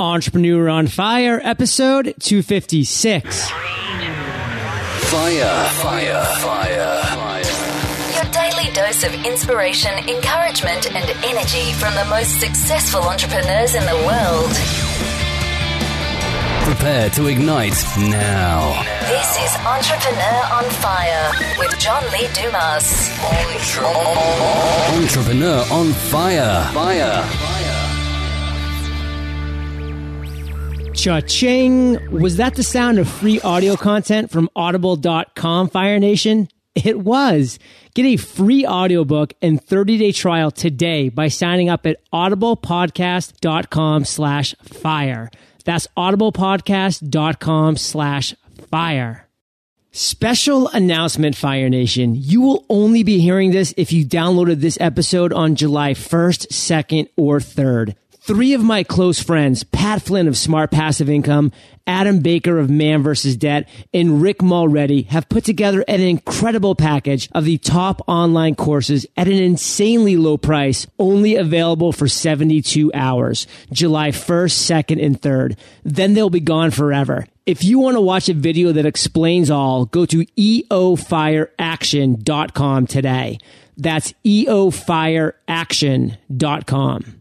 Entrepreneur on Fire, episode 256. Fire, fire, fire, fire. Your daily dose of inspiration, encouragement, and energy from the most successful entrepreneurs in the world. Prepare to ignite now. This is Entrepreneur on Fire with John Lee Dumas. Entrepreneur on fire. Fire. Cha-ching! Was that the sound of free audio content from audible.com, Fire Nation? It was. Get a free audiobook and 30-day trial today by signing up at audiblepodcast.com slash fire. That's audiblepodcast.com slash fire. Special announcement, Fire Nation. You will only be hearing this if you downloaded this episode on July 1st, 2nd, or 3rd. Three of my close friends, Pat Flynn of Smart Passive Income, Adam Baker of Man vs. Debt, and Rick Mulready have put together an incredible package of the top online courses at an insanely low price, only available for 72 hours, July 1st, 2nd, and 3rd. Then they'll be gone forever. If you want to watch a video that explains all, go to eofireaction.com today. That's eofireaction.com.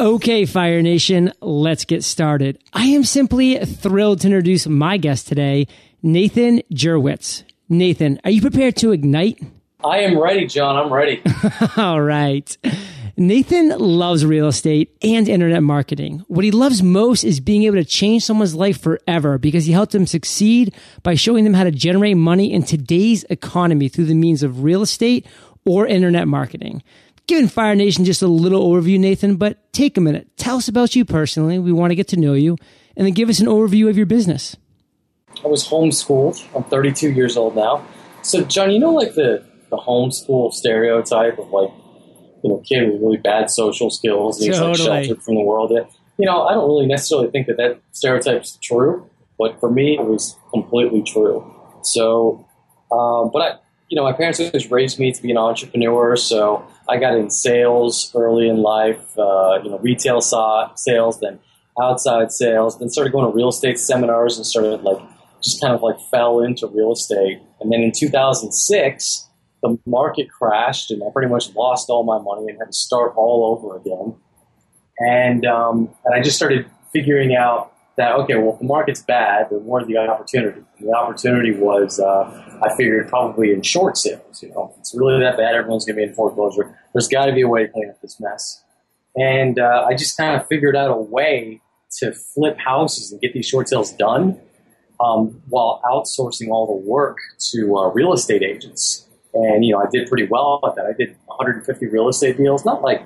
Okay, Fire Nation, let's get started. I am simply thrilled to introduce my guest today, Nathan Jurewicz. Nathan, are you prepared to ignite? I am ready, John. I'm ready. All right. Nathan loves real estate and internet marketing. What he loves most is being able to change someone's life forever because he helped them succeed by showing them how to generate money in today's economy through the means of real estate or internet marketing. Giving Fire Nation just a little overview, Nathan, but take a minute. Tell us about you personally. We want to get to know you, and then give us an overview of your business. I was homeschooled. I'm 32 years old now. So, John, you know, like the, the homeschool stereotype of like, you know, kid with really bad social skills and he's like sheltered from the world. You know, I don't really necessarily think that that stereotype's true, but for me, it was completely true. So, um, but I, you know, my parents always raised me to be an entrepreneur, so I got in sales early in life. Uh, you know, retail sales, then outside sales, then started going to real estate seminars and started like just kind of like fell into real estate. And then in 2006, the market crashed, and I pretty much lost all my money and had to start all over again. And um, and I just started figuring out that okay, well, if the market's bad, then are the opportunity? And the opportunity was, uh, I figured probably in short sales. You know, if it's really that bad, everyone's going to be in foreclosure. There's got to be a way to clean up this mess. And uh, I just kind of figured out a way to flip houses and get these short sales done um, while outsourcing all the work to uh, real estate agents. And you know, I did pretty well at that. I did 150 real estate deals, not like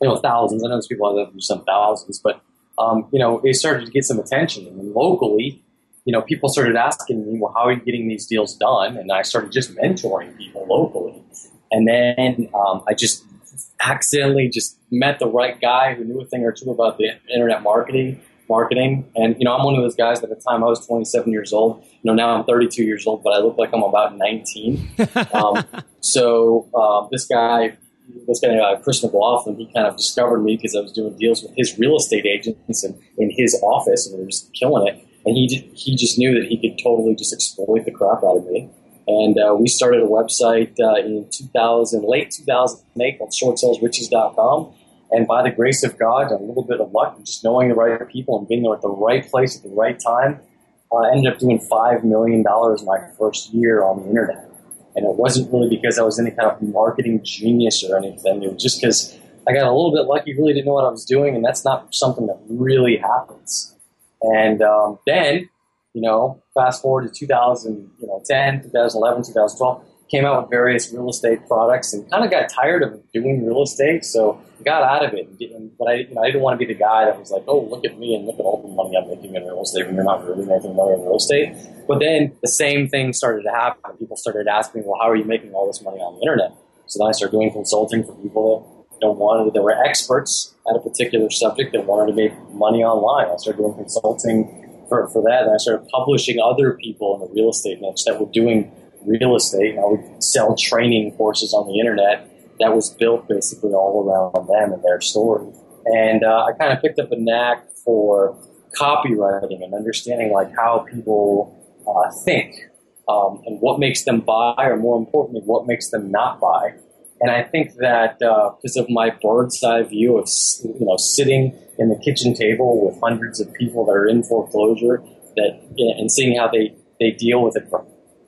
you know thousands. I know there's people out there that do some thousands, but um, you know, it started to get some attention. And locally, you know, people started asking me, well, how are you getting these deals done? And I started just mentoring people locally. And then um, I just accidentally just met the right guy who knew a thing or two about the internet marketing. Marketing, and you know, I'm one of those guys. That at the time, I was 27 years old. You know, now I'm 32 years old, but I look like I'm about 19. um, so um, this guy this guy, uh, Chris McLaughlin, he kind of discovered me because I was doing deals with his real estate agents and in his office, and we were just killing it. And he ju- he just knew that he could totally just exploit the crap out of me. And uh, we started a website uh, in 2000, late 2008 called shortsalesriches.com. And by the grace of God and a little bit of luck, and just knowing the right people and being there at the right place at the right time, I ended up doing $5 million my first year on the internet. And it wasn't really because I was any kind of marketing genius or anything. It was just because I got a little bit lucky, really didn't know what I was doing, and that's not something that really happens. And um, then, you know, fast forward to 2010, 2011, 2012, came out with various real estate products and kind of got tired of doing real estate, so got out of it. And But I, you know, I didn't want to be the guy that was like, oh, look at me and look at all the money I'm making in real estate when you're not really making money in real estate. But then the same thing started to happen. People started asking, well, how are you making all this money on the internet? So then I started doing consulting for people that wanted, that were experts at a particular subject that wanted to make money online. I started doing consulting for, for that, and I started publishing other people in the real estate niche that were doing real estate. And I would sell training courses on the internet that was built basically all around them and their story. And uh, I kind of picked up a knack for copywriting and understanding like how people uh, think um, and what makes them buy, or more importantly, what makes them not buy. And I think that uh, because of my bird's eye view of you know sitting in the kitchen table with hundreds of people that are in foreclosure, that and seeing how they they deal with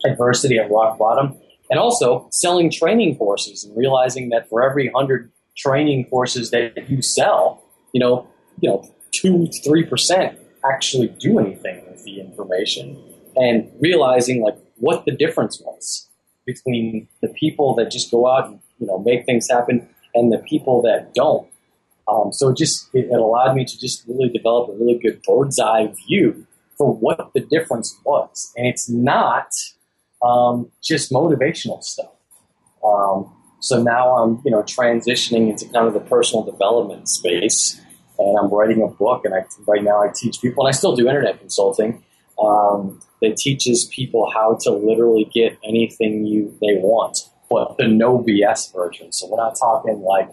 adversity at rock bottom, and also selling training courses and realizing that for every hundred training courses that you sell, you know, you know, two three percent actually do anything with the information, and realizing like what the difference was between the people that just go out and you know make things happen and the people that don't. Um, so it just it, it allowed me to just really develop a really good bird's eye view for what the difference was, and it's not um, just motivational stuff. Um, so now I'm you know transitioning into kind of the personal development space, and I'm writing a book, and I right now I teach people, and I still do internet consulting um, that teaches people how to literally get anything you they want, but the no BS version. So we're not talking like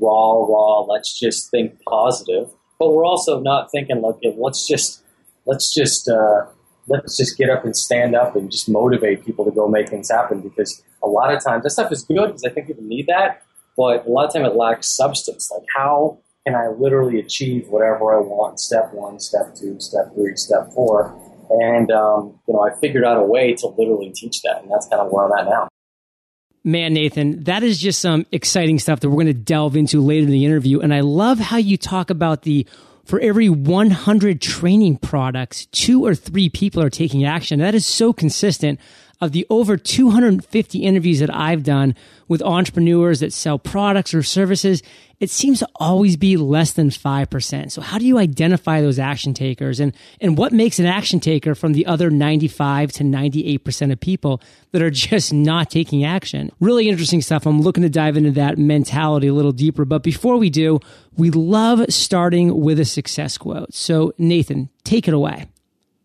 raw, raw. Let's just think positive, but we're also not thinking like let's just let's just uh, let's just get up and stand up and just motivate people to go make things happen. Because a lot of times that stuff is good because I think people need that, but a lot of time it lacks substance. Like how can I literally achieve whatever I want? Step one, step two, step three, step four and, um, you know, I figured out a way to literally teach that. And that's kind of where I'm at now. Man, Nathan, that is just some exciting stuff that we're going to delve into later in the interview. And I love how you talk about the for every 100 training products, two or three people are taking action. That is so consistent of the over 250 interviews that I've done with entrepreneurs that sell products or services, it seems to always be less than 5%. So how do you identify those action takers and, and what makes an action taker from the other 95 to 98% of people that are just not taking action? Really interesting stuff. I'm looking to dive into that mentality a little deeper. But before we do, we love starting with a success quote. So Nathan, take it away.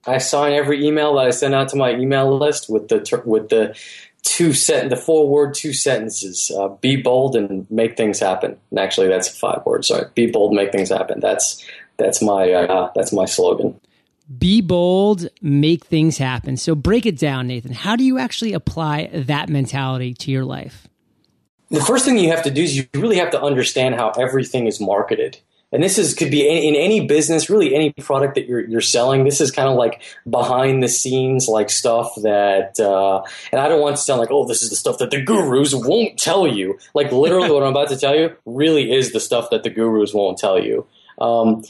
I sign every email that I send out to my email list with the with the two set the four word two sentences: uh, "Be bold and make things happen." And actually, that's five words. Sorry, "Be bold, make things happen." That's that's my uh, that's my slogan. Be bold, make things happen. So break it down, Nathan. How do you actually apply that mentality to your life? The first thing you have to do is you really have to understand how everything is marketed and this is could be in, in, any business, really any product that you're you're selling. This is kind of like behind the scenes like stuff that, uh, and I don't want to sound like, oh, this is the stuff that the gurus won't tell you. Like literally, what I'm about to tell you really is the stuff that the gurus won't tell you. Um,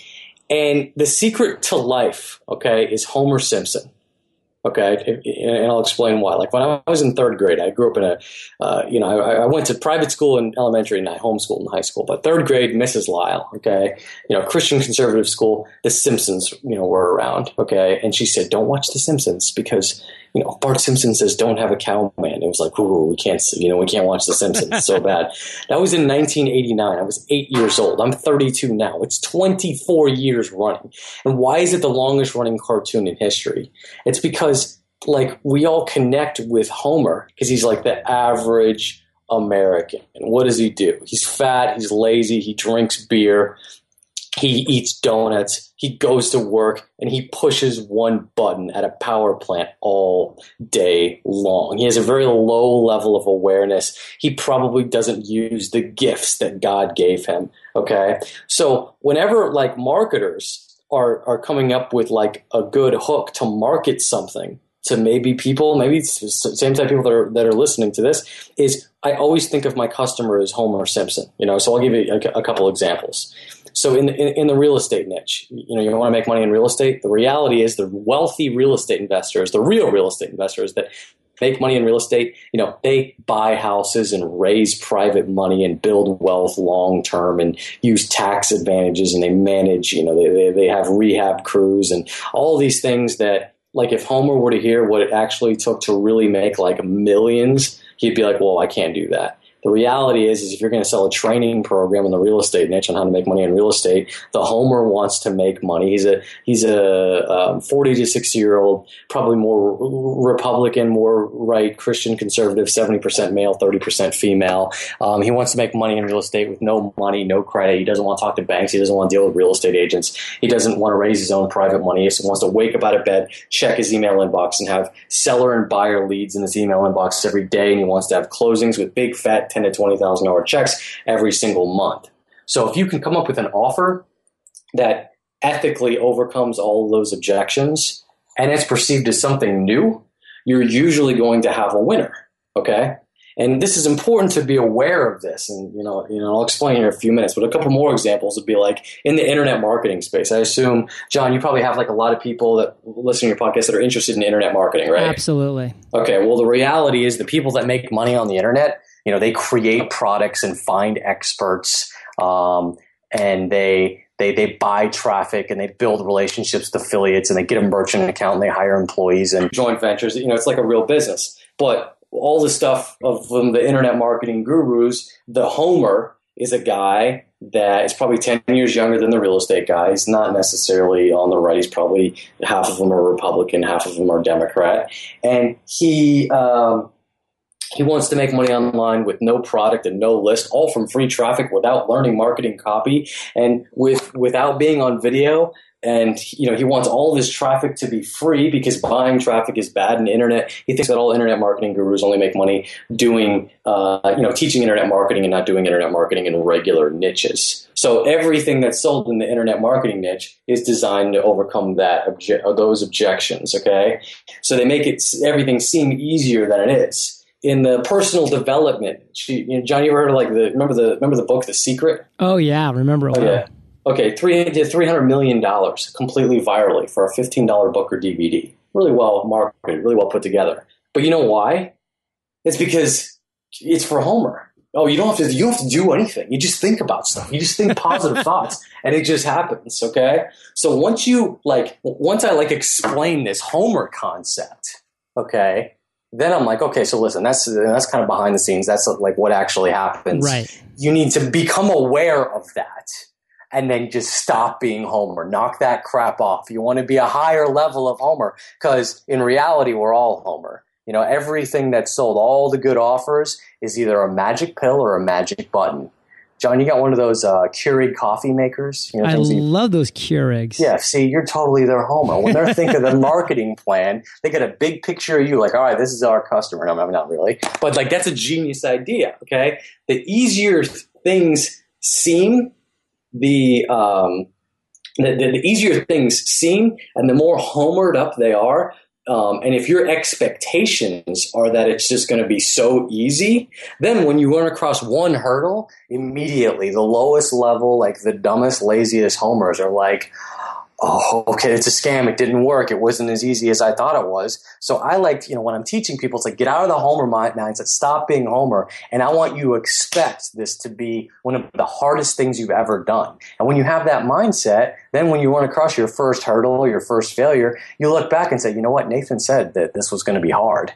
and the secret to life, okay, is Homer Simpson. Okay, and I'll explain why. Like when I was in third grade, I grew up in a, uh, you know, I, I, went to private school in elementary and I homeschooled in high school. But third grade, Mrs. Lyle, okay, you know, Christian conservative school, The Simpsons, you know, were around, okay, and she said, "Don't watch The Simpsons because you know, Bart Simpson says, "Don't have a cow man. It was like, "Ooh, we can't, you know, we can't watch The Simpsons. So bad." That was in 1989. I was eight years old. I'm 32 now. It's 24 years running. And why is it the longest running cartoon in history? It's because like we all connect with Homer because he's like the average American. And what does he do? He's fat. He's lazy. He drinks beer he eats donuts, he goes to work, and he pushes one button at a power plant all day long. He has a very low level of awareness. He probably doesn't use the gifts that God gave him. Okay. So whenever like marketers are, are coming up with like a good hook to market something, to maybe people, maybe same type of people that are that are listening to this, is I always think of my customer as Homer Simpson. You know, so I'll give you a, a couple examples. So in, in, in the real estate niche, you know, you want to make money in real estate. The reality is, the wealthy real estate investors, the real real estate investors that make money in real estate, you know, they buy houses and raise private money and build wealth long term and use tax advantages and they manage, you know, they, they, they have rehab crews and all these things that, like, if Homer were to hear what it actually took to really make like millions, he'd be like, well, I can't do that. The reality is, is if you're going to sell a training program in the real estate niche on how to make money in real estate, the homer wants to make money. He's a he's a um, 40 to 60 year old, probably more Republican, more right, Christian conservative, 70% male, 30% female. Um, he wants to make money in real estate with no money, no credit. He doesn't want to talk to banks. He doesn't want to deal with real estate agents. He doesn't want to raise his own private money. He just wants to wake up out of bed, check his email inbox, and have seller and buyer leads in his email inbox every day. And he wants to have closings with big fat ten to twenty thousand dollar checks every single month. So if you can come up with an offer that ethically overcomes all of those objections and it's perceived as something new, you're usually going to have a winner. Okay. And this is important to be aware of this. And, you know, you know, I'll explain in a few minutes, but a couple more examples would be like in the internet marketing space. I assume, John, you probably have like a lot of people that listen to your podcast that are interested in internet marketing, right? Absolutely. Okay. Well, the reality is the people that make money on the internet, you know, they create products and find experts, um, and they, they, they buy traffic and they build relationships with affiliates and they get a merchant account and they hire employees and joint ventures. You know, it's like a real business. But all the stuff of the internet marketing gurus, the Homer is a guy that is probably 10 years younger than the real estate guy. He's not necessarily on the right. He's probably half of them are Republican, half of them are Democrat. And he, um, he wants to make money online with no product and no list, all from free traffic without learning marketing copy and with without being on video. And you know he wants all this traffic to be free because buying traffic is bad and internet. He thinks that all internet marketing gurus only make money doing uh, you know teaching internet marketing and not doing internet marketing in regular niches. So everything that's sold in the internet marketing niche is designed to overcome that obje- those objections okay? So they make it everything seem easier than it is in the personal development you know, john you ever heard of like the remember the remember the book the secret oh yeah remember oh, yeah Okay, three did three hundred million dollars completely virally for a fifteen dollar book or DVD. Really well marketed, really well put together. But you know why? It's because it's for Homer. Oh, you don't have to. You don't have to do anything. You just think about stuff. You just think positive thoughts, and it just happens. Okay. So once you like, once I like explain this Homer concept, okay, then I'm like, okay, so listen, that's that's kind of behind the scenes. That's like what actually happens. Right. You need to become aware of that and then just stop being Homer. Knock that crap off. You want to be a higher level of Homer because in reality, we're all Homer. You know, everything that's sold, all the good offers is either a magic pill or a magic button. John, you got one of those uh, Keurig coffee makers. You know, I love those Keurigs. Yeah, see, you're totally their homer. When they're thinking of the marketing plan, they get a big picture of you, like, all right, this is our customer. No, I'm not really, but like that's a genius idea. Okay, the easier things seem, the, um, the, the, the easier things seem and the more homered up they are, um, and if your expectations are that it's just going to be so easy, then when you run across one hurdle, immediately the lowest level, like the dumbest, laziest homers are like, oh, okay, it's a scam. It didn't work. It wasn't as easy as I thought it was. So I like, you know, when I'm teaching people, it's like get out of the Homer mindset, stop being Homer, and I want you to expect this to be one of the hardest things you've ever done. And when you have that mindset, then when you run across your first hurdle, your first failure, you look back and say, you know what, Nathan said that this was going to be hard.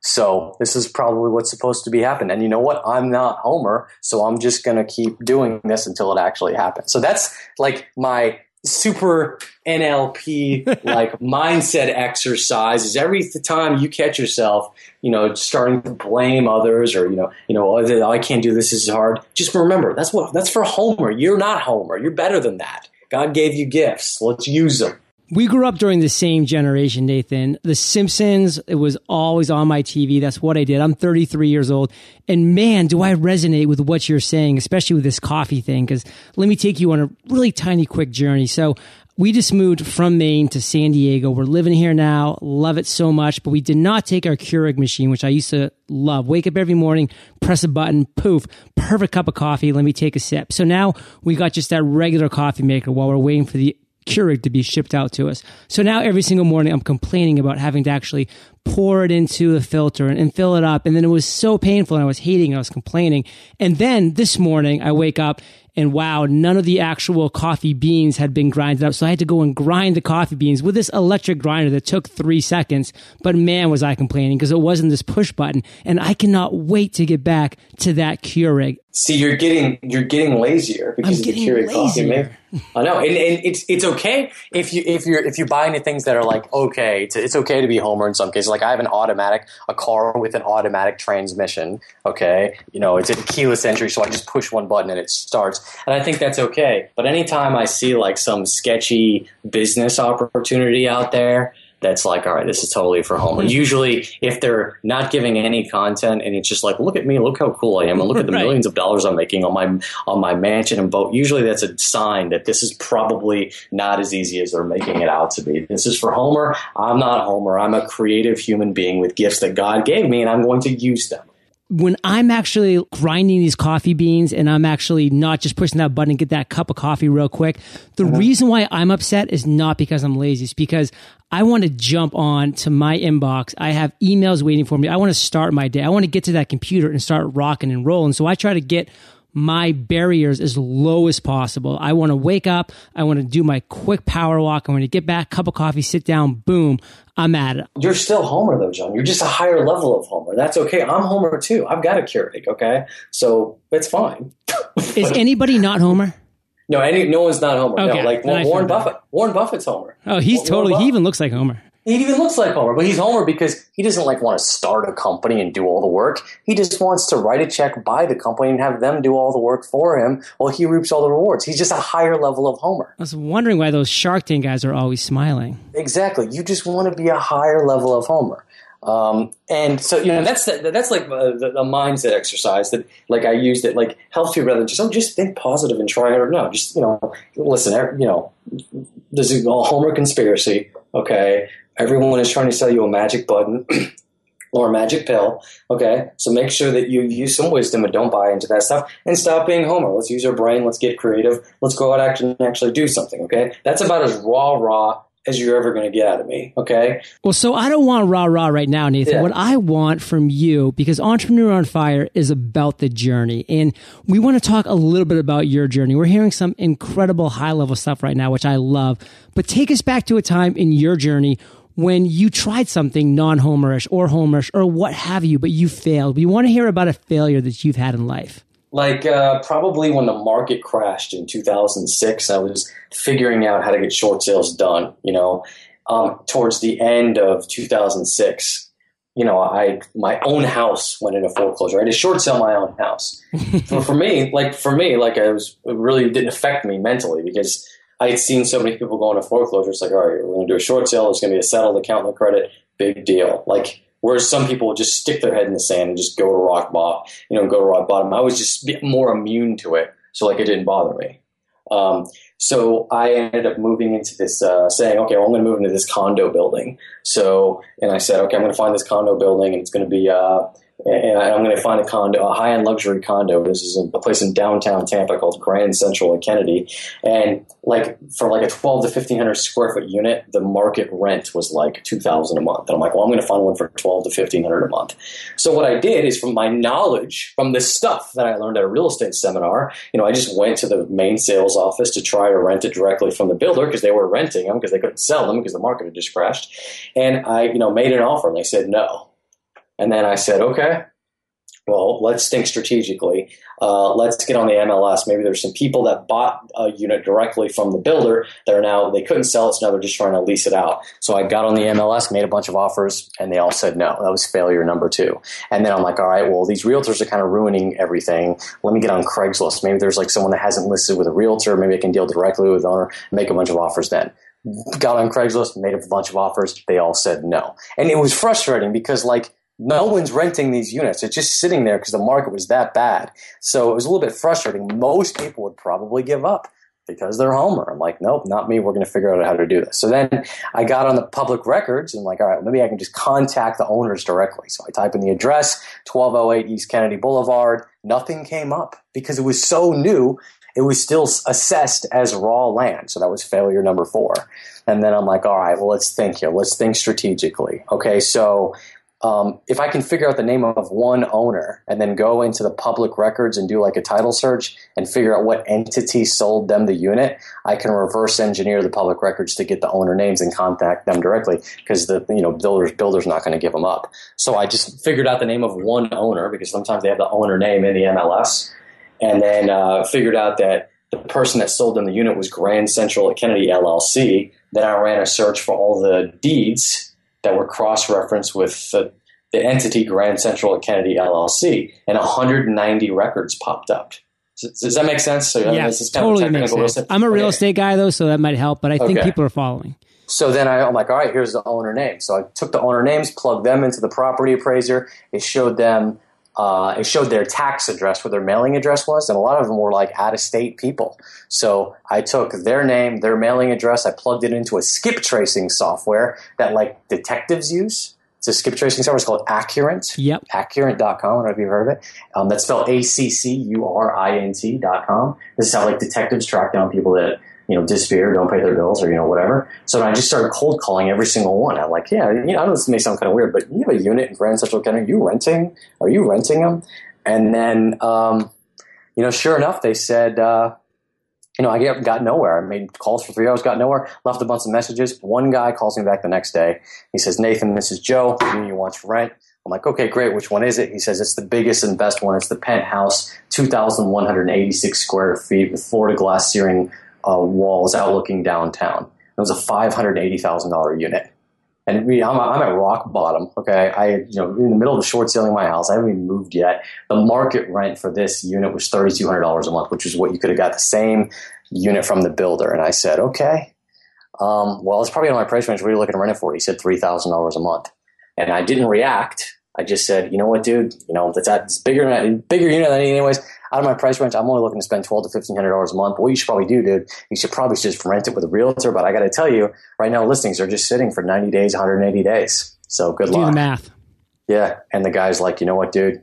So this is probably what's supposed to be happening. And you know what? I'm not Homer, so I'm just going to keep doing this until it actually happens. So that's like my super NLP like mindset exercise is every time you catch yourself, you know, starting to blame others or you know, you know, oh, I can't do this. This is hard. Just remember that's what that's for Homer. You're not Homer. You're better than that. God gave you gifts. Let's use them. We grew up during the same generation, Nathan. The Simpsons, it was always on my TV. That's what I did. I'm 33 years old. And man, do I resonate with what you're saying, especially with this coffee thing. Cause let me take you on a really tiny quick journey. So we just moved from Maine to San Diego. We're living here now. Love it so much, but we did not take our Keurig machine, which I used to love. Wake up every morning, press a button, poof, perfect cup of coffee. Let me take a sip. So now we got just that regular coffee maker while we're waiting for the Keurig to be shipped out to us. So now every single morning I'm complaining about having to actually pour it into the filter and, and, fill it up. And then it was so painful and I was hating. I was complaining. And then this morning I wake up And wow, none of the actual coffee beans had been grinded up. So I had to go and grind the coffee beans with this electric grinder that took three seconds. But man, was I complaining because it wasn't this push button. And I cannot wait to get back to that Keurig. See, you're getting you're getting lazier because I'm of the getting Keurig coffee lazier. maker. I know, and, and it's it's okay if you if you're if you buy into things that are like okay, it's, it's okay to be Homer in some cases. Like I have an automatic a car with an automatic transmission. Okay, you know it's a keyless entry, so I just push one button and it starts, and I think that's okay. But anytime I see like some sketchy business opportunity out there. That's like, all right, this is totally for Homer. Usually, if they're not giving any content and it's just like, look at me, look how cool I am, and look at the Right. millions of dollars I'm making on my on my mansion and boat. Usually, that's a sign that this is probably not as easy as they're making it out to be. This is for Homer. I'm not Homer. I'm a creative human being with gifts that God gave me, and I'm going to use them. When I'm actually grinding these coffee beans and I'm actually not just pushing that button and get that cup of coffee real quick, the uh-huh. reason why I'm upset is not because I'm lazy. It's because I want to jump on to my inbox. I have emails waiting for me. I want to start my day. I want to get to that computer and start rocking and rolling. So I try to get my barriers as low as possible. I want to wake up. I want to do my quick power walk. I want to get back, cup of coffee, sit down, boom, I'm at it. You're still Homer, though, John. You're just a higher level of Homer. That's okay. I'm Homer too. I've got a Keurig. Okay, so it's fine. Is anybody not Homer? No, any, no one's not Homer. Okay, no, like Warren. Buffett. Warren Buffett's Homer. Oh, he's Warren totally, he even looks like Homer. He even looks like Homer, but he's Homer because he doesn't like want to start a company and do all the work. He just wants to write a check, buy the company, and have them do all the work for him while he reaps all the rewards. He's just a higher level of Homer. I was wondering why those Shark Tank guys are always smiling. Exactly. You just want to be a higher level of Homer. Um, and so you know that's that's like a, the, a mindset exercise that like I use that like helps you rather than just oh just think positive and try harder. No, just you know listen. You know, this is a Homer conspiracy. Okay, everyone is trying to sell you a magic button. Or a magic pill, okay? So make sure that you use some wisdom and don't buy into that stuff, and stop being Homer. Let's use our brain. Let's get creative. Let's go out and actually do something, okay? That's about as raw, raw as you're ever going to get out of me, okay? Well, so I don't want rah rah right now, Nathan. Yeah. What I want from you, because Entrepreneur on Fire is about the journey. And we want to talk a little bit about your journey. We're hearing some incredible high level stuff right now, which I love. But take us back to a time in your journey when you tried something non homerish or homerish or what have you, but you failed. We want to hear about a failure that you've had in life. Like uh, probably when the market crashed in 2006, I was figuring out how to get short sales done. You know, um, towards the end of 2006, you know, I my own house went into foreclosure. I had to short sell my own house. for, for me, like for me, like I was it really didn't affect me mentally because I had seen so many people go into foreclosure. It's like, all right, we're going to do a short sale. It's going to be a settled account and the credit. Big deal. Like whereas some people just stick their head in the sand and just go to rock bottom. You know, go to rock bottom. I was just more immune to it, so like it didn't bother me. Um, so I ended up moving into this, uh, saying, okay, well, I'm going to move into this condo building. So, and I said, okay, I'm going to find this condo building, and it's going to be, uh, and I'm going to find a condo, a high-end luxury condo. This is a place in downtown Tampa called Grand Central at Kennedy, and like for like a 12 to 1500 square foot unit, the market rent was like 2,000 a month. And I'm like, well, I'm going to find one for 12 to 1500 a month. So what I did is, from my knowledge, from this stuff that I learned at a real estate seminar, you know, I just went to the main sales office to try to rent it directly from the builder because they were renting them because they couldn't sell them because the market had just crashed. And I, you know, made an offer and they said no. And then I said, okay, well, let's think strategically. Uh, let's get on the MLS. Maybe there's some people that bought a unit directly from the builder that are now, they couldn't sell it, so now they're just trying to lease it out. So I got on the MLS, made a bunch of offers, and they all said no. That was failure number two. And then I'm like, all right, well, these realtors are kind of ruining everything. Let me get on Craigslist. Maybe there's like someone that hasn't listed with a realtor. Maybe I can deal directly with the owner, make a bunch of offers then got on Craigslist, made a bunch of offers. They all said no. And it was frustrating because like no one's renting these units. It's just sitting there because the market was that bad. So it was a little bit frustrating. Most people would probably give up because they're Homer. I'm like, nope, not me. We're going to figure out how to do this. So then I got on the public records and like, all right, maybe I can just contact the owners directly. So I type in the address, 1208 East Kennedy Boulevard. Nothing came up because it was so new. It was still assessed as raw land. So that was failure number four. And then I'm like, all right, well, let's think here. Let's think strategically. Okay, so um, if I can figure out the name of one owner and then go into the public records and do like a title search and figure out what entity sold them the unit, I can reverse engineer the public records to get the owner names and contact them directly because the you know builder's builder's not going to give them up. So I just figured out the name of one owner because sometimes they have the owner name in the MLS, and then uh, figured out that the person that sold them the unit was Grand Central at Kennedy LLC. Then I ran a search for all the deeds that were cross-referenced with the, the entity Grand Central at Kennedy LLC, and 190 records popped up. Does, does that make sense? So, yeah, this is kind totally of makes sense. I'm a real okay. estate guy though, so that might help. But I think Okay. people are following. So then I, I'm like, all right, here's the owner name. So I took the owner names, plugged them into the property appraiser. It showed them, uh, it showed their tax address, where their mailing address was, and a lot of them were like out of state people. So I took their name, their mailing address, I plugged it into a skip tracing software that like detectives use. It's a skip tracing software. It's called Accurint. Yep. Accurint.com. I don't know if you've heard of it. Um, that's spelled A C C U R I N T.com. This is how like detectives track down people that you know disappear, don't pay their bills, or you know whatever. So I just started cold calling every single one. I'm like, yeah, you know, I know this may sound kind of weird, but you have a unit in Grand Central County. Are you renting? Are you renting them? And then, um, you know, sure enough, they said. Uh, you know, I get, got nowhere. I made calls for three hours, got nowhere, left a bunch of messages. One guy calls me back the next day. He says, Nathan, this is Joe. You want to rent. I'm like, okay, great. Which one is it? He says, it's the biggest and best one. It's the penthouse, 2,186 square feet with Florida glass ceiling uh, walls outlooking downtown. It was a $580,000 unit. And we, I'm, I'm at rock bottom. Okay, I you know in the middle of short selling my house. I haven't even moved yet. The market rent for this unit was thirty two hundred dollars a month, which is what you could have got the same unit from the builder. And I said, okay, um, well, it's probably on my price range. What are you looking to rent it for? He said three thousand dollars a month, and I didn't react. I just said, you know what, dude, you know that's that's bigger bigger unit than anyways. Out of my price range, I'm only looking to spend twelve to fifteen hundred dollars a month. What you should probably do, dude, you should probably just rent it with a realtor. But I got to tell you, right now listings are just sitting for ninety days, one hundred and eighty days. So good luck. Do the math. Yeah, and the guy's like, you know what, dude,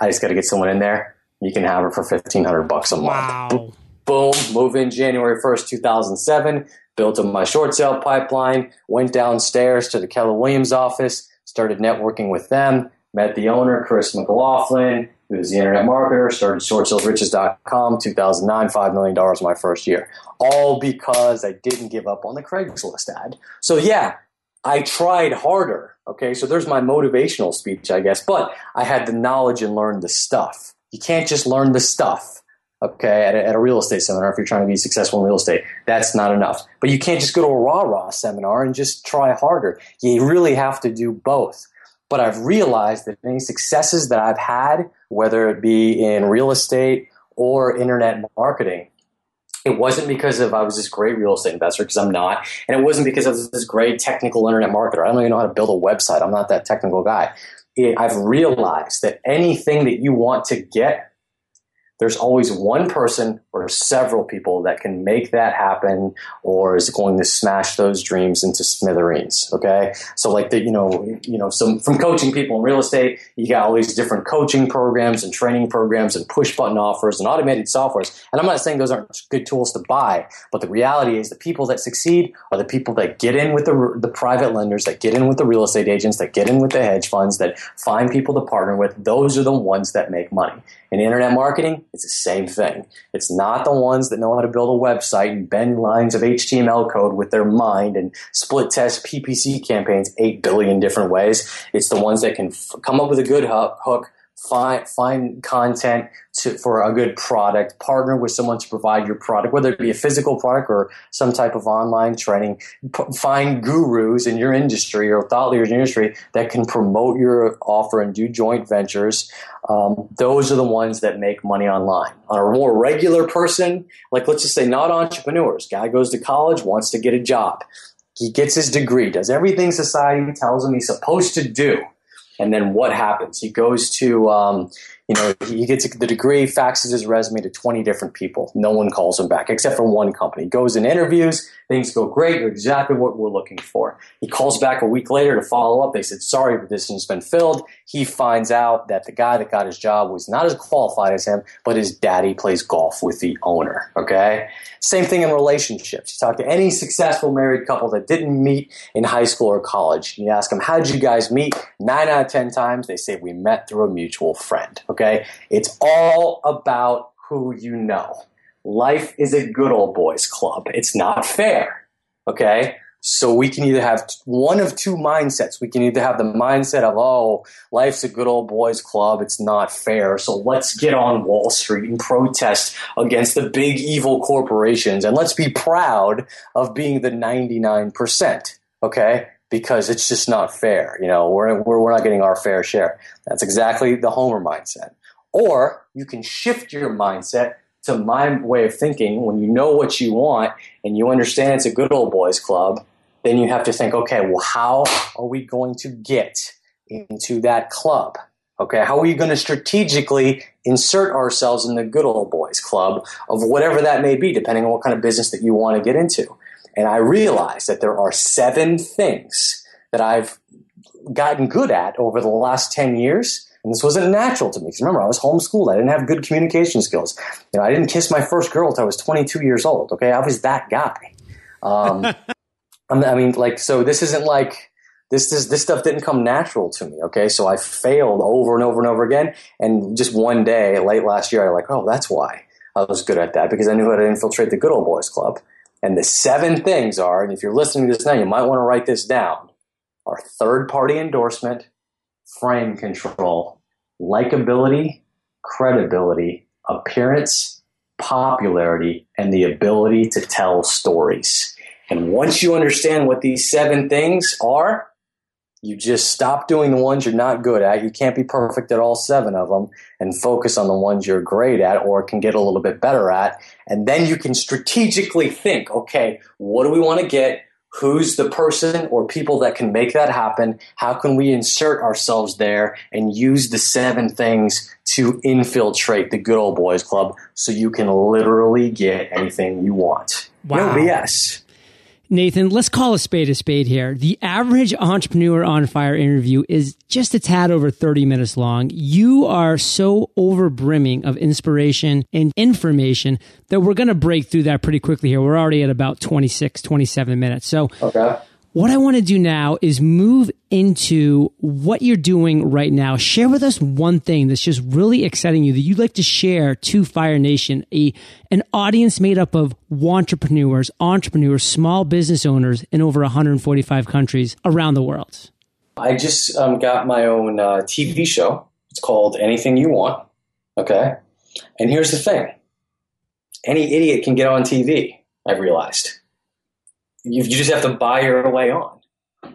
I just got to get someone in there. You can have her for fifteen hundred bucks a month Wow. boom, move in January 1st, 2007, built up my short sale pipeline, went downstairs to the Keller Williams office, started networking with them, met the owner, Chris McLaughlin, who was the internet marketer, started shortsalesriches.com, 2009, $5 million my first year. All because I didn't give up on the Craigslist ad. So yeah, I tried harder. Okay, so there's my motivational speech, I guess, but I had the knowledge and learned the stuff. You can't just learn the stuff okay, at a, at a real estate seminar if you're trying to be successful in real estate. That's not enough. But you can't just go to a rah rah seminar and just try harder. You really have to do both. But I've realized that any successes that I've had, whether it be in real estate or internet marketing, it wasn't because of I was this great real estate investor because I'm not, and it wasn't because I was this great technical internet marketer. I don't even know how to build a website. I'm not that technical guy. It, I've realized that anything that you want to get there's always one person or several people that can make that happen or is going to smash those dreams into smithereens okay? So like the you know you know some from coaching people in real estate you got all these different coaching programs and training programs and push button offers and automated softwares. And i'm not saying those aren't good tools to buy but the reality is the people that succeed are the people that get in with the, the private lenders that get in with the real estate agents that get in with the hedge funds that find people to partner with. Those are the ones that make money. In internet marketing, it's the same thing. It's not the ones that know how to build a website and bend lines of HTML code with their mind and split test PPC campaigns 8 billion different ways. It's the ones that can f- come up with a good hook, hook find, find content to, for a good product, partner with someone to provide your product, whether it be a physical product or some type of online training. P- find gurus in your industry or thought leaders in your industry that can promote your offer and do joint ventures. Um, those are the ones that make money online. On a more regular person, like let's just say not entrepreneurs, guy goes to college, wants to get a job. He gets his degree, does everything society tells him he's supposed to do. And then what happens? He goes to, um, You know, he gets the degree, faxes his resume to 20 different people. No one calls him back except for one company. He Goes in interviews, things go great. You're exactly what we're looking for. He calls back a week later to follow up. They said, sorry, the position's been filled. He finds out that the guy that got his job was not as qualified as him, but his daddy plays golf with the owner. Okay. Same thing in relationships. You talk to any successful married couple that didn't meet in high school or college. You ask them, how did you guys meet? Nine out of 10 times, they say, we met through a mutual friend. Okay. It's all about who you know. Life is a good old boys club. It's not fair. Okay. So we can either have one of two mindsets. We can either have the mindset of, oh, life's a good old boys club. It's not fair. So let's get on Wall Street and protest against the big evil corporations. And let's be proud of being the 99%. Okay. Because it's just not fair. You know, we're, we're, we're not getting our fair share. That's exactly the Homer mindset. Or you can shift your mindset to my way of thinking when you know what you want and you understand it's a good old boys club then you have to think, okay, well, how are we going to get into that club? Okay, how are we going to strategically insert ourselves in the good old boys club of whatever that may be, depending on what kind of business that you want to get into? And I realized that there are seven things that I've gotten good at over the last 10 years. And this wasn't natural to me. Because remember, I was homeschooled. I didn't have good communication skills. You know, I didn't kiss my first girl until I was 22 years old. Okay, I was that guy. Um, I mean, like, so this isn't like this, this this stuff didn't come natural to me. Okay, so I failed over and over and over again, and just one day, late last year, I like, oh, that's why I was good at that because I knew how to infiltrate the good old boys club. And the seven things are, and if you're listening to this now, you might want to write this down: are third party endorsement, frame control, likability, credibility, appearance, popularity, and the ability to tell stories. And once you understand what these seven things are, you just stop doing the ones you're not good at. You can't be perfect at all seven of them and focus on the ones you're great at or can get a little bit better at. And then you can strategically think, okay, what do we want to get? Who's the person or people that can make that happen? How can we insert ourselves there and use the seven things to infiltrate the good old boys club so you can literally get anything you want? Wow. No BS. Nathan, let's call a spade a spade here. The average entrepreneur on fire interview is just a tad over 30 minutes long. You are so overbrimming of inspiration and information that we're going to break through that pretty quickly here. We're already at about 26, 27 minutes. So, okay. What I want to do now is move into what you're doing right now. Share with us one thing that's just really exciting you that you'd like to share to Fire Nation, a an audience made up of entrepreneurs, entrepreneurs, small business owners in over 145 countries around the world. I just um, got my own uh, TV show. It's called Anything You Want. Okay, and here's the thing: any idiot can get on TV. I've realized you, you just have to buy your way on.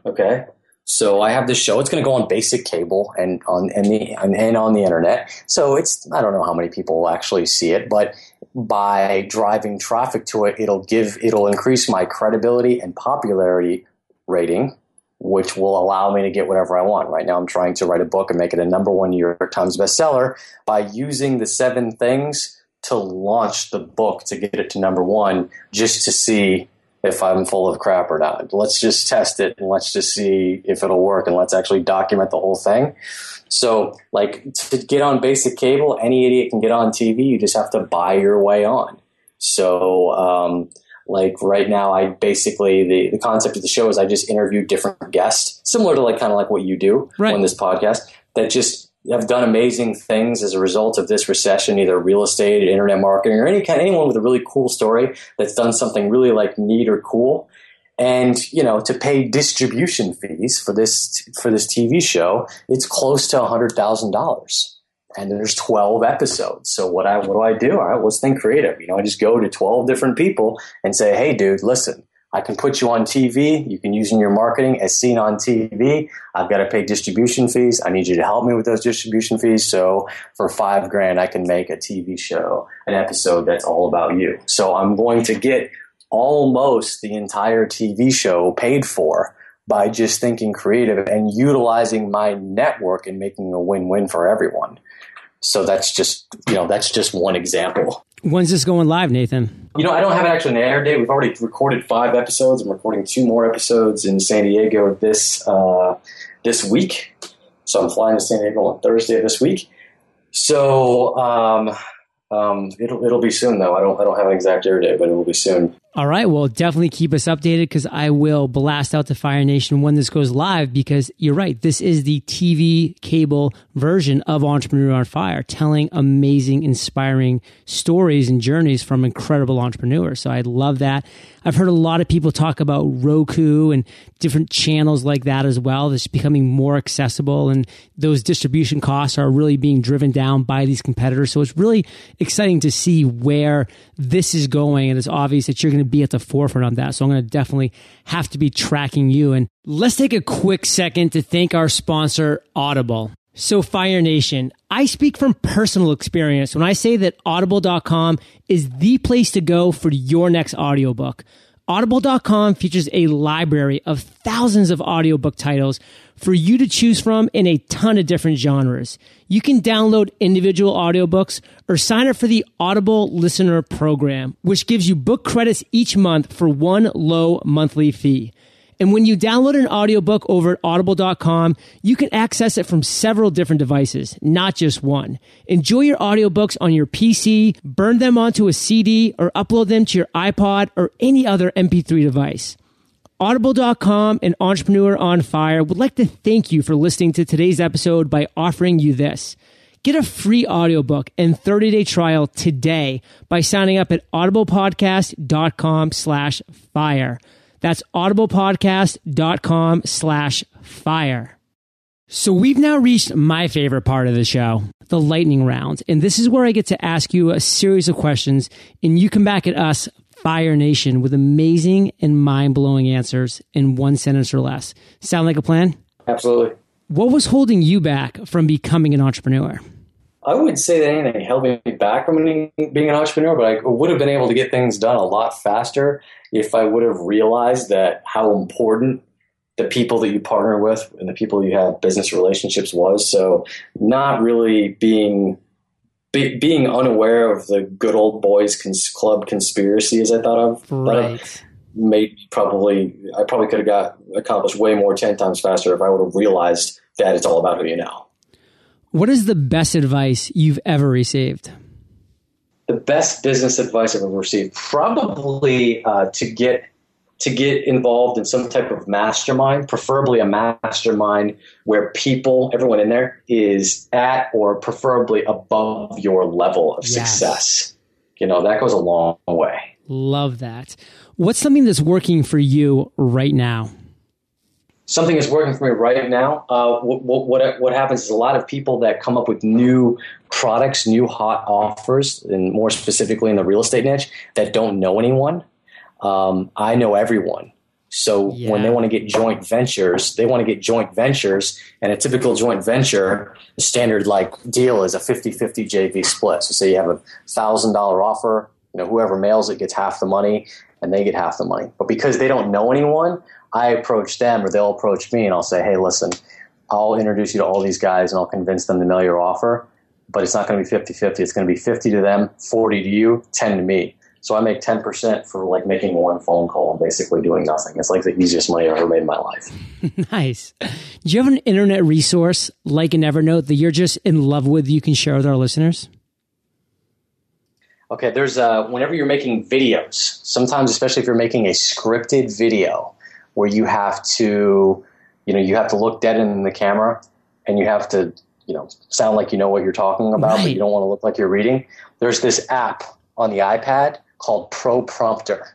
Okay. So I have this show. It's going to go on basic cable and on and the and, and on the internet. So it's I don't know how many people will actually see it, but by driving traffic to it, it'll give it'll increase my credibility and popularity rating, which will allow me to get whatever I want. Right now, I'm trying to write a book and make it a number one New York Times bestseller by using the seven things to launch the book to get it to number one, just to see if I'm full of crap or not. Let's just test it and let's just see if it'll work and let's actually document the whole thing. So, like, to get on basic cable, any idiot can get on TV. You just have to buy your way on. So, um, like right now, I basically the, the concept of the show is I just interview different guests, similar to like kind of like what you do right. on this podcast, that just have done amazing things as a result of this recession, either real estate, internet marketing, or any kind anyone with a really cool story that's done something really like neat or cool. And you know, to pay distribution fees for this for this TV show, it's close to hundred thousand dollars. And there's 12 episodes. So what I what do I do? All right, let's think creative. You know, I just go to 12 different people and say, "Hey, dude, listen, I can put you on TV. You can use in your marketing as seen on TV. I've got to pay distribution fees. I need you to help me with those distribution fees. So for five grand, I can make a TV show, an episode that's all about you. So I'm going to get almost the entire TV show paid for by just thinking creative and utilizing my network and making a win-win for everyone. So that's just you know that's just one example. When's this going live, Nathan? You know, I don't have an actual air date. We've already recorded five episodes. I'm recording two more episodes in San Diego this uh, this week. So I'm flying to San Diego on Thursday of this week. So um, um, it'll it'll be soon though. I don't I don't have an exact air date, but it will be soon. All right. Well, definitely keep us updated because I will blast out to Fire Nation when this goes live because you're right. This is the TV cable version of Entrepreneur on Fire, telling amazing, inspiring stories and journeys from incredible entrepreneurs. So I love that. I've heard a lot of people talk about Roku and different channels like that as well. That's becoming more accessible and those distribution costs are really being driven down by these competitors. So it's really exciting to see where this is going. And it's obvious that you're going to be at the forefront on that. So I'm going to definitely have to be tracking you. And let's take a quick second to thank our sponsor, Audible. So Fire Nation, I speak from personal experience when I say that audible.com is the place to go for your next audiobook. Audible.com features a library of thousands of audiobook titles for you to choose from in a ton of different genres. You can download individual audiobooks or sign up for the Audible Listener Program, which gives you book credits each month for one low monthly fee. And when you download an audiobook over at audible.com, you can access it from several different devices, not just one. Enjoy your audiobooks on your PC, burn them onto a CD, or upload them to your iPod or any other MP3 device. Audible.com and Entrepreneur on Fire would like to thank you for listening to today's episode by offering you this. Get a free audiobook and 30-day trial today by signing up at audiblepodcast.com slash fire. That's audiblepodcast.com slash fire. So we've now reached my favorite part of the show, the lightning round. And this is where I get to ask you a series of questions and you come back at us, Fire Nation, with amazing and mind blowing answers in one sentence or less. Sound like a plan? Absolutely. What was holding you back from becoming an entrepreneur? I wouldn't say that anything held me back from being, being an entrepreneur, but I would have been able to get things done a lot faster if I would have realized that how important the people that you partner with and the people you have business relationships was. So not really being be, being unaware of the good old boys cons- club conspiracy as I thought of. Right. Made probably I probably could have got accomplished way more ten times faster if I would have realized that it's all about who you know. What is the best advice you've ever received? The best business advice I've ever received, probably uh, to get to get involved in some type of mastermind, preferably a mastermind where people, everyone in there, is at or preferably above your level of Yes. success. You know that goes a long way. Love that. What's something that's working for you right now? Something is working for me right now. Uh, what, what what happens is a lot of people that come up with new products, new hot offers, and more specifically in the real estate niche that don't know anyone. Um, I know everyone. So Yeah. when they want to get joint ventures, they want to get joint ventures, and a typical joint venture, standard like deal is a 50-50 JV split. So say you have a thousand dollar offer, you know, whoever mails it gets half the money and they get half the money. But because they don't know anyone, I approach them or they'll approach me and I'll say, Hey, listen, I'll introduce you to all these guys and I'll convince them to mail your offer. But it's not going to be 50-50. It's going to be 50 to them, 40 to you, 10 to me. So I make 10% for like making one phone call and basically doing nothing. It's like the easiest money I've ever made in my life. Nice. Do you have an internet resource like an Evernote that you're just in love with you can share with our listeners? Okay, there's uh, whenever you're making videos, sometimes especially if you're making a scripted video where you have to, you know, you have to look dead in the camera and you have to, you know, sound like you know what you're talking about, but you don't want to look like you're reading. There's this app on the iPad called Pro Prompter.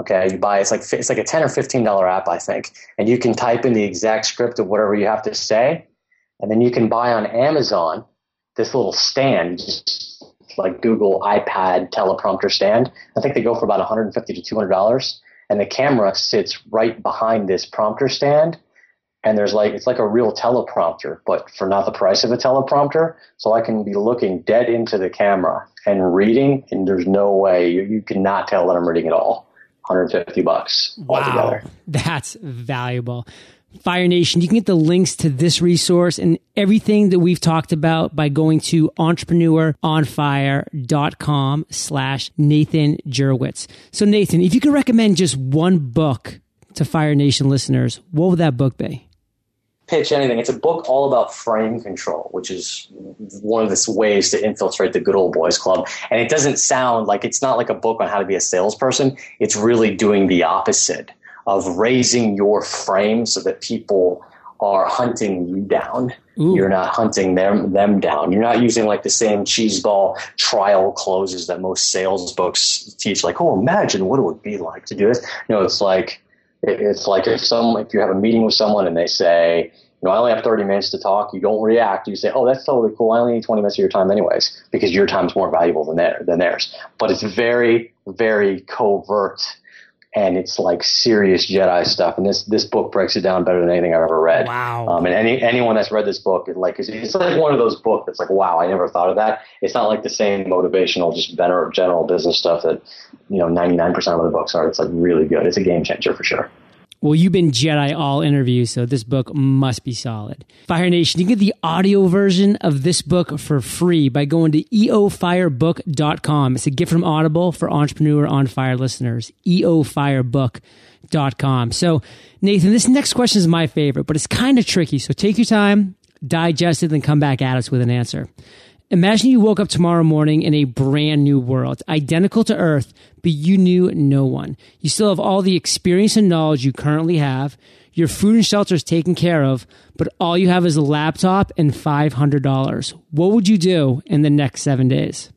Okay, you buy it's like it's like a ten or fifteen dollar app, I think, and you can type in the exact script of whatever you have to say, and then you can buy on Amazon this little stand, just like Google iPad teleprompter stand. I think they go for about 150 to 200 dollars, and the camera sits right behind this prompter stand. And there's like it's like a real teleprompter, but for not the price of a teleprompter. So I can be looking dead into the camera and reading, and there's no way you, you cannot tell that I'm reading at all. 150 bucks altogether. That's valuable. Fire Nation, you can get the links to this resource and everything that we've talked about by going to entrepreneuronfire.com slash Nathan Jurewicz. So Nathan, if you could recommend just one book to Fire Nation listeners, what would that book be? pitch anything. It's a book all about frame control, which is one of the ways to infiltrate the good old boys club. And it doesn't sound like it's not like a book on how to be a salesperson. It's really doing the opposite of raising your frame so that people are hunting you down. Ooh. You're not hunting them them down. You're not using like the same cheeseball trial closes that most sales books teach. Like, oh, imagine what it would be like to do this. You know, it's like it's like if some if you have a meeting with someone and they say, you know, I only have 30 minutes to talk. You don't react. You say, oh, that's totally cool. I only need 20 minutes of your time anyways, because your time is more valuable than their, than theirs. But it's very, very covert and it's like serious Jedi stuff. And this this book breaks it down better than anything I've ever read. Wow. Um, and any anyone that's read this book, like it's like one of those books that's like, wow, I never thought of that. It's not like the same motivational, just general, general business stuff that you know 99% of the books are. It's like really good. It's a game changer for sure. Well, you've been Jedi all interviews, so this book must be solid. Fire Nation, you can get the audio version of this book for free by going to eofirebook.com. It's a gift from Audible for Entrepreneur on Fire listeners. eofirebook.com. So, Nathan, this next question is my favorite, but it's kind of tricky. So take your time, digest it, and come back at us with an answer. Imagine you woke up tomorrow morning in a brand new world, identical to Earth, but you knew no one. You still have all the experience and knowledge you currently have. Your food and shelter is taken care of, but all you have is a laptop and $500. What would you do in the next seven days?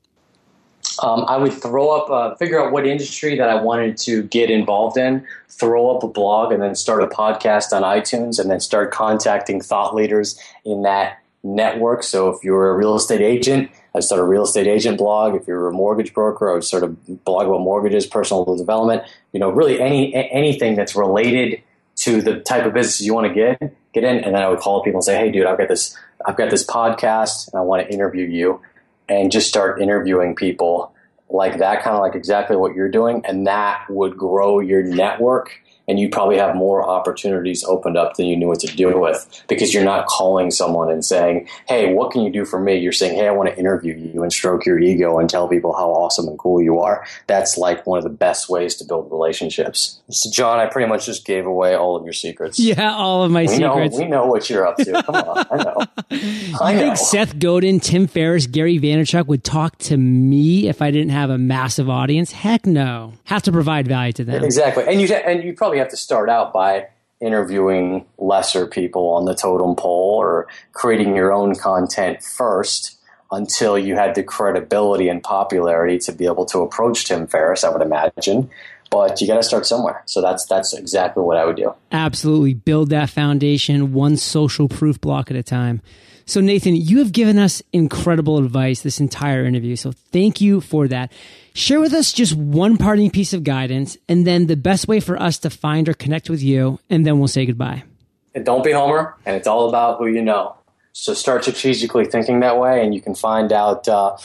Um, I would throw up, uh, figure out what industry that I wanted to get involved in, throw up a blog, and then start a podcast on iTunes, and then start contacting thought leaders in that network. So if you're a real estate agent, I'd start a real estate agent blog. If you're a mortgage broker, I would start a blog about mortgages, personal development. You know, really any anything that's related to the type of business you want to get get in. And then I would call people and say, "Hey, dude, I've got this I've got this podcast, and I want to interview you." And just start interviewing people like that, kind of like exactly what you're doing, and that would grow your network and you probably have more opportunities opened up than you knew what to do with because you're not calling someone and saying, Hey, what can you do for me? You're saying, Hey, I want to interview you and stroke your ego and tell people how awesome and cool you are. That's like one of the best ways to build relationships. So, John, I pretty much just gave away all of your secrets. Yeah, all of my we secrets. Know, we know what you're up to. Come on. I know. I think Seth Godin, Tim Ferriss, Gary Vaynerchuk would talk to me if I didn't have a massive audience? Heck no. Have to provide value to them. Exactly. And you, and you probably have to start out by interviewing lesser people on the totem pole or creating your own content first until you had the credibility and popularity to be able to approach Tim Ferriss, I would imagine. But you got to start somewhere. So that's that's exactly what I would do. Absolutely. Build that foundation one social proof block at a time. So, Nathan, you have given us incredible advice this entire interview. So, thank you for that. Share with us just one parting piece of guidance and then the best way for us to find or connect with you, and then we'll say goodbye. And don't be Homer, and it's all about who you know. So, start strategically thinking that way, and you can find out uh,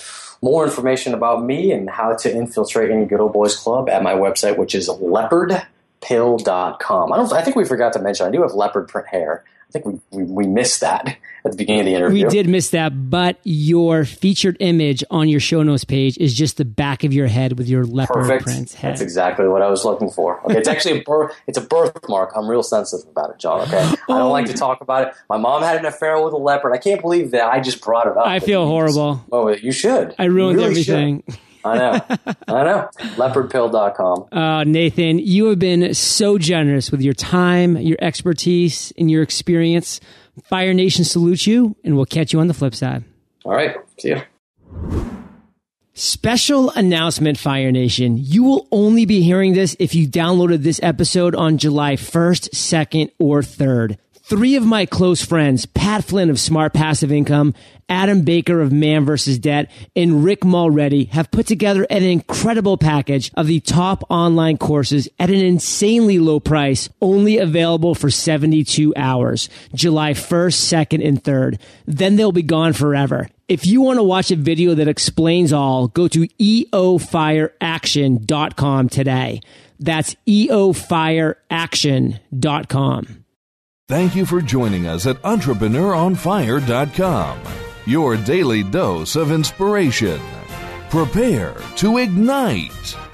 more information about me and how to infiltrate any good old boys club at my website, which is leopardpill.com. I, don't, I think we forgot to mention I do have leopard print hair. I think we, we, we missed that at the beginning of the interview. We did miss that, but your featured image on your show notes page is just the back of your head with your leopard Perfect. print head. That's exactly what I was looking for. Okay, it's actually a birth. It's a birthmark. I'm real sensitive about it, John. Okay, I don't like to oh. talk about it. My mom had an affair with a leopard. I can't believe that I just brought it up. I feel horrible. Oh, you should. I ruined really everything. Should. I know. I know. Leopardpill.com. Uh, Nathan, you have been so generous with your time, your expertise, and your experience. Fire Nation salutes you, and we'll catch you on the flip side. All right. See you. Special announcement, Fire Nation. You will only be hearing this if you downloaded this episode on July 1st, 2nd, or 3rd. Three of my close friends, Pat Flynn of Smart Passive Income, Adam Baker of Man vs. Debt, and Rick Mulready have put together an incredible package of the top online courses at an insanely low price, only available for 72 hours, July 1st, 2nd, and 3rd. Then they'll be gone forever. If you want to watch a video that explains all, go to eofireaction.com today. That's eofireaction.com. Thank you for joining us at EntrepreneurOnFire.com, your daily dose of inspiration. Prepare to ignite.